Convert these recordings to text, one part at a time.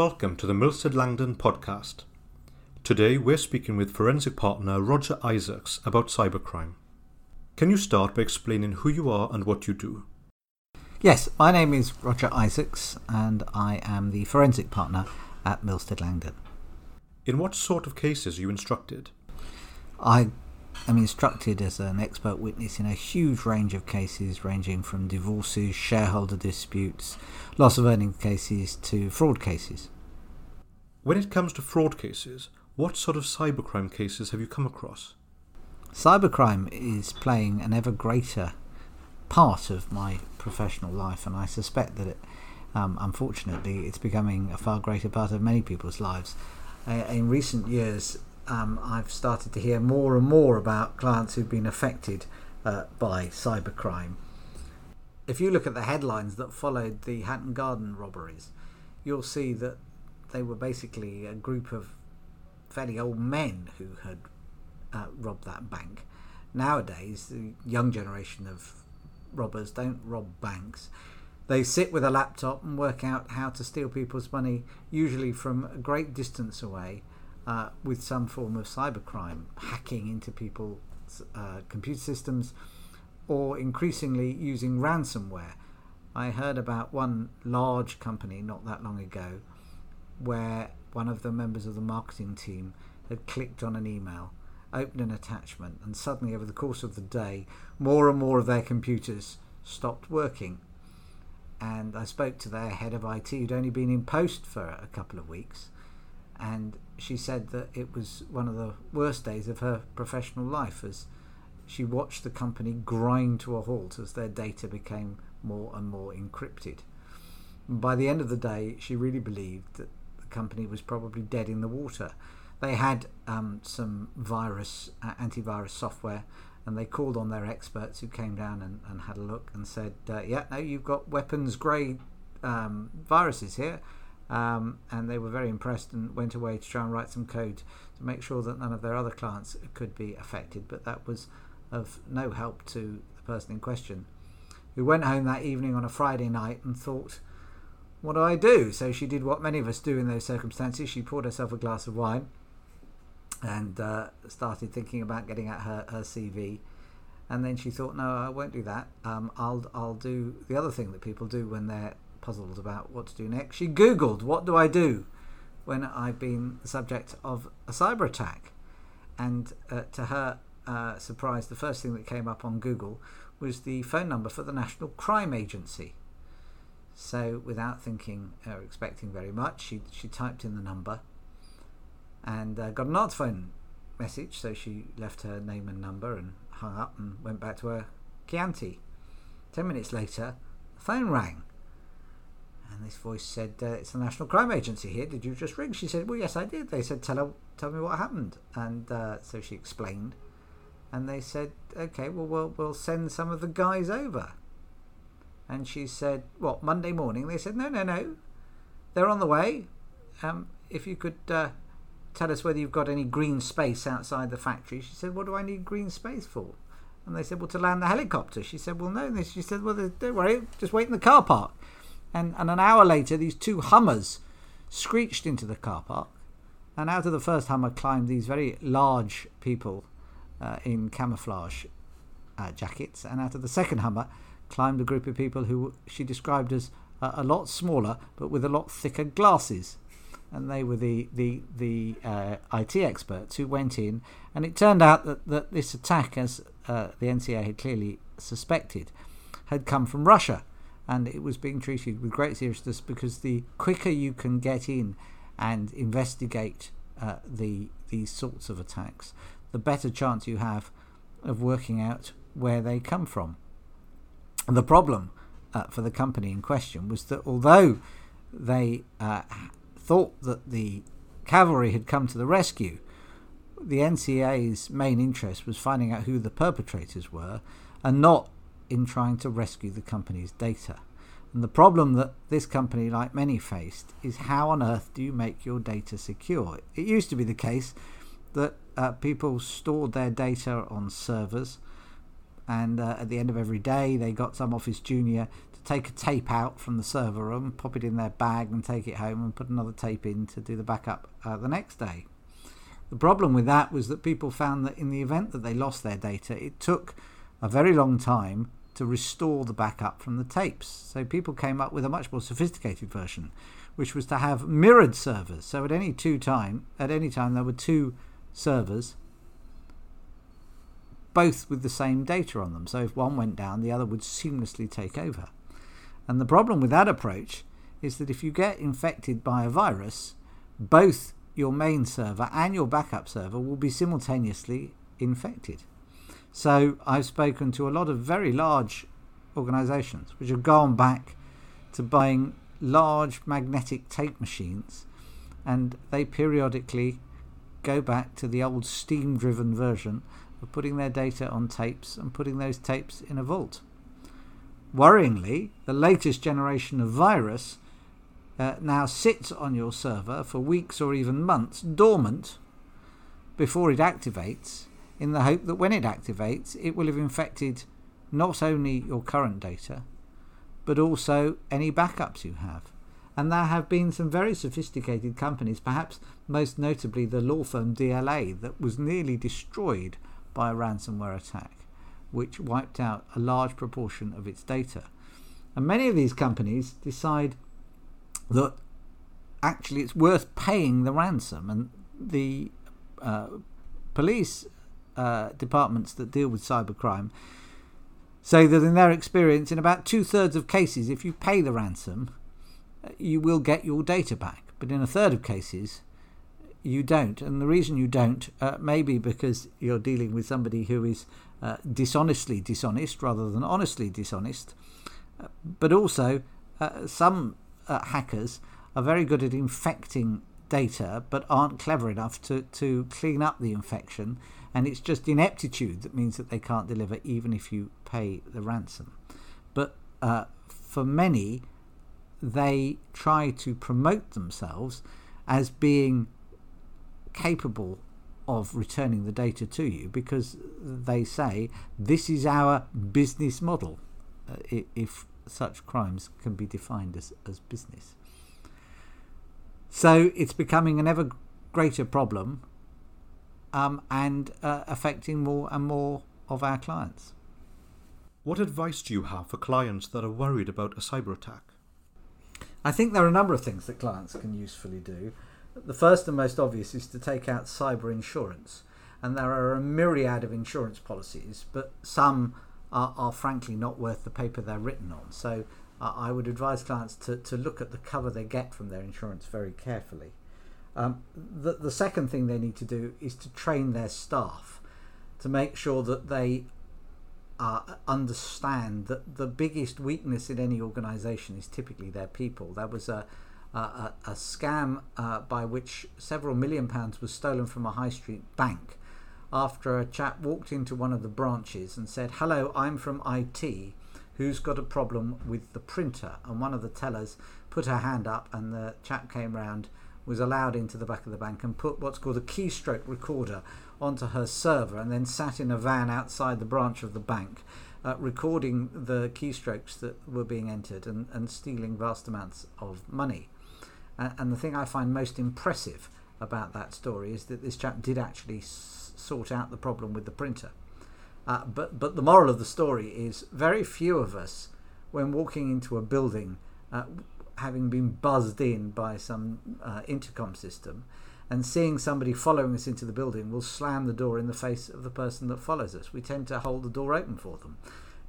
welcome to the Milsted Langdon podcast. Today we're speaking with forensic partner Roger Isaacs about cybercrime. Can you start by explaining who you are and what you do? Yes, my name is Roger Isaacs and I am the forensic partner at Milsted Langdon. In what sort of cases are you instructed? I am instructed as an expert witness in a huge range of cases ranging from divorces, shareholder disputes, loss of earnings cases to fraud cases. When it comes to fraud cases, what sort of cybercrime cases have you come across? Cybercrime is playing an ever greater part of my professional life, and I suspect that it, um, unfortunately, it's becoming a far greater part of many people's lives. Uh, in recent years, um, I've started to hear more and more about clients who've been affected uh, by cybercrime. If you look at the headlines that followed the Hatton Garden robberies, you'll see that they were basically a group of fairly old men who had uh, robbed that bank. Nowadays, the young generation of robbers don't rob banks. They sit with a laptop and work out how to steal people's money, usually from a great distance away, uh, with some form of cybercrime, hacking into people's uh, computer systems, or increasingly using ransomware. I heard about one large company not that long ago where one of the members of the marketing team had clicked on an email, opened an attachment, and suddenly, over the course of the day, more and more of their computers stopped working. And I spoke to their head of IT, who'd only been in post for a couple of weeks, and she said that it was one of the worst days of her professional life as she watched the company grind to a halt as their data became more and more encrypted. by the end of the day, she really believed that the company was probably dead in the water. They had um, some virus, uh, antivirus software, and they called on their experts who came down and, and had a look and said, uh, Yeah, no, you've got weapons grade um, viruses here um, and they were very impressed and went away to try and write some code to make sure that none of their other clients could be affected. But that was of no help to the person in question, who went home that evening on a Friday night and thought, What do I do? So she did what many of us do in those circumstances. She poured herself a glass of wine and uh, started thinking about getting out her, her CV. And then she thought, no, I won't do that. Um, I'll I'll do the other thing that people do when they're puzzled about what to do next. She Googled, What do I do when I've been the subject of a cyber attack? And uh, to her uh, surprise, the first thing that came up on Google was the phone number for the National Crime Agency. So, without thinking or expecting very much, she, she typed in the number and uh, got an answer phone message. So, she left her name and number and hung up and went back to her Chianti. Ten minutes later, the phone rang and this voice said, uh, "It's the National Crime Agency here. Did you just ring?" She said, "Well, yes, I did." They said, "Tell her, tell me what happened." And uh, so she explained, and they said, "Okay, well, we'll we'll send some of the guys over." And she said, "What Monday morning?" They said, "No, no, no, they're on the way. Um, if you could." Uh, tell us whether you've got any green space outside the factory. She said, What do I need green space for? And they said, Well, to land the helicopter. She said, Well, no. she said, Well, don't worry, just wait in the car park. And, and an hour later, these two Hummers screeched into the car park. And out of the first Hummer climbed these very large people uh, in camouflage uh, jackets. And out of the second Hummer climbed a group of people who she described as uh, a lot smaller but with a lot thicker glasses. And they were the, the, the uh, IT experts who went in. And it turned out that, that this attack, as uh, the NCA had clearly suspected, had come from Russia and it was being treated with great seriousness because the quicker you can get in and investigate uh, the these sorts of attacks, the better chance you have of working out where they come from. And the problem uh, for the company in question was that although they uh, thought that the cavalry had come to the rescue, the NCA's main interest was finding out who the perpetrators were and not in trying to rescue the company's data. And the problem that this company, like many, faced is how on earth do you make your data secure? It used to be the case that uh, people stored their data on servers And uh, at the end of every day, they got some office junior to take a tape out from the server room, pop it in their bag, and take it home and put another tape in to do the backup uh, the next day. The problem with that was that people found that in the event that they lost their data, it took a very long time to restore the backup from the tapes. So people came up with a much more sophisticated version, which was to have mirrored servers. So at any two time, at any time there were two servers, both with the same data on them. So if one went down, the other would seamlessly take over. And the problem with that approach is that if you get infected by a virus, both your main server and your backup server will be simultaneously infected. So I've spoken to a lot of very large organizations which have gone back to buying large magnetic tape machines and they periodically go back to the old steam driven version of putting their data on tapes and putting those tapes in a vault. Worryingly, the latest generation of virus uh, now sits on your server for weeks or even months dormant before it activates, in the hope that when it activates, it will have infected not only your current data, but also any backups you have. And there have been some very sophisticated companies, perhaps most notably the law firm DLA, that was nearly destroyed by a ransomware attack, which wiped out a large proportion of its data. And many of these companies decide that actually it's worth paying the ransom. And the uh, police uh, departments that deal with cybercrime say that in their experience, in about two thirds of cases, if you pay the ransom, you will get your data back. But in a third of cases, you don't. And the reason you don't uh, may be because you're dealing with somebody who is uh, dishonestly dishonest rather than honestly dishonest. But also, uh, some uh, hackers are very good at infecting data but aren't clever enough to, to clean up the infection. And it's just ineptitude that means that they can't deliver even if you pay the ransom. But uh, for many, they try to promote themselves as being capable of returning the data to you because they say this is our business model. Uh, if such crimes can be defined as, as business. So it's becoming an ever greater problem um, and uh, affecting more and more of our clients. What advice do you have for clients that are worried about a cyber attack? I think there are a number of things that clients can usefully do. The first and most obvious is to take out cyber insurance. And there are a myriad of insurance policies, but some are, are frankly not worth the paper they're written on. So uh, I would advise clients to, to look at the cover they get from their insurance very carefully. Um, the, the second thing they need to do is to train their staff to make sure that they uh, understand that the biggest weakness in any organization is typically their people. There was a, a, a scam uh, by which several million pounds was stolen from a high street bank after a chap walked into one of the branches and said, Hello, I'm from IT. Who's got a problem with the printer? And one of the tellers put her hand up, and the chap came round, was allowed into the back of the bank, and put what's called a keystroke recorder onto her server, and then sat in a van outside the branch of the bank. Uh, recording the keystrokes that were being entered and, and stealing vast amounts of money. And the thing I find most impressive about that story is that this chap did actually sort out the problem with the printer. Uh, but but the moral of the story is very few of us, when walking into a building, uh, having been buzzed in by some uh, intercom system, and seeing somebody following us into the building, will slam the door in the face of the person that follows us. We tend to hold the door open for them.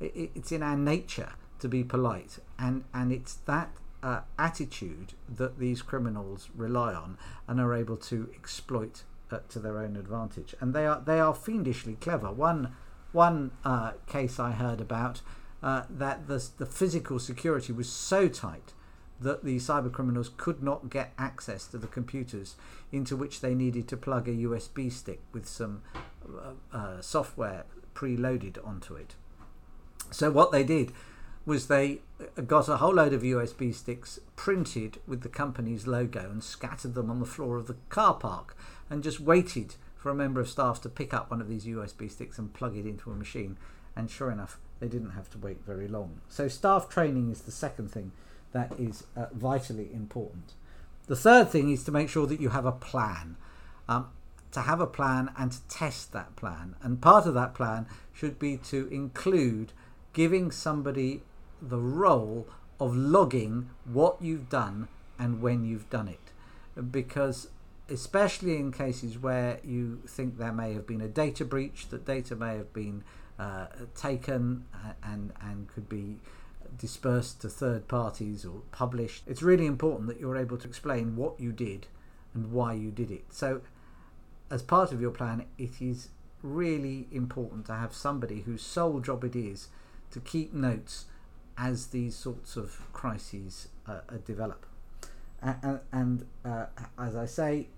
It, it's in our nature to be polite, and and it's that uh, attitude that these criminals rely on and are able to exploit uh, to their own advantage, and they are they are fiendishly clever. One one uh, case I heard about uh, that the the physical security was so tight that the cyber criminals could not get access to the computers into which they needed to plug a USB stick with some uh, uh, software preloaded onto it. So what they did was they uh, got a whole load of USB sticks printed with the company's logo and scattered them on the floor of the car park and just waited for a member of staff to pick up one of these USB sticks and plug it into a machine And sure enough, they didn't have to wait very long. So, staff training is the second thing that is uh, vitally important. The third thing is to make sure that you have a plan. Um, to have a plan and to test that plan. And part of that plan should be to include giving somebody the role of logging what you've done and when you've done it. Because, especially in cases where you think there may have been a data breach, that data may have been uh, taken and, and could be dispersed to third parties or published, it's really important that you're able to explain what you did and why you did it. So, as part of your plan, it is really important to have somebody whose sole job it is to keep notes as these sorts of crises uh, uh, develop. And, and uh, as I say,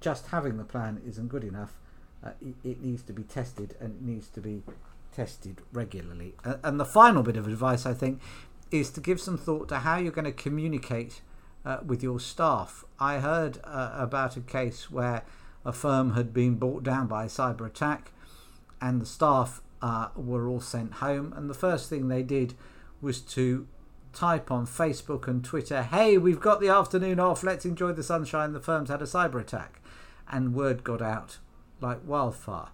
just having the plan isn't good enough. Uh, it, it, needs to be tested and it needs to be tested regularly. and the final bit of advice, I think, is to give some thought to how you're going to communicate uh, with your staff. I heard uh, about a case where a firm had been brought down by a cyber attack, and the staff uh, were all sent home. And the first thing they did was to type on Facebook and Twitter, "Hey, we've got the afternoon off. Let's enjoy the sunshine. The firm's had a cyber attack," and word got out like wildfire.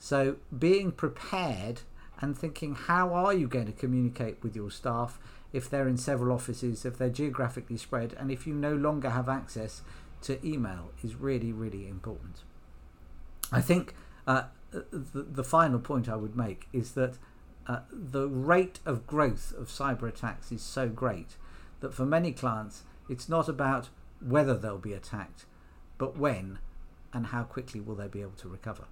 So being prepared and thinking, how are you going to communicate with your staff if they're in several offices, if they're geographically spread, and if you no longer have access to email is really, really important. I think uh, the, the, final point I would make is that uh, the rate of growth of cyber attacks is so great that for many clients, it's not about whether they'll be attacked, but when and how quickly will they be able to recover.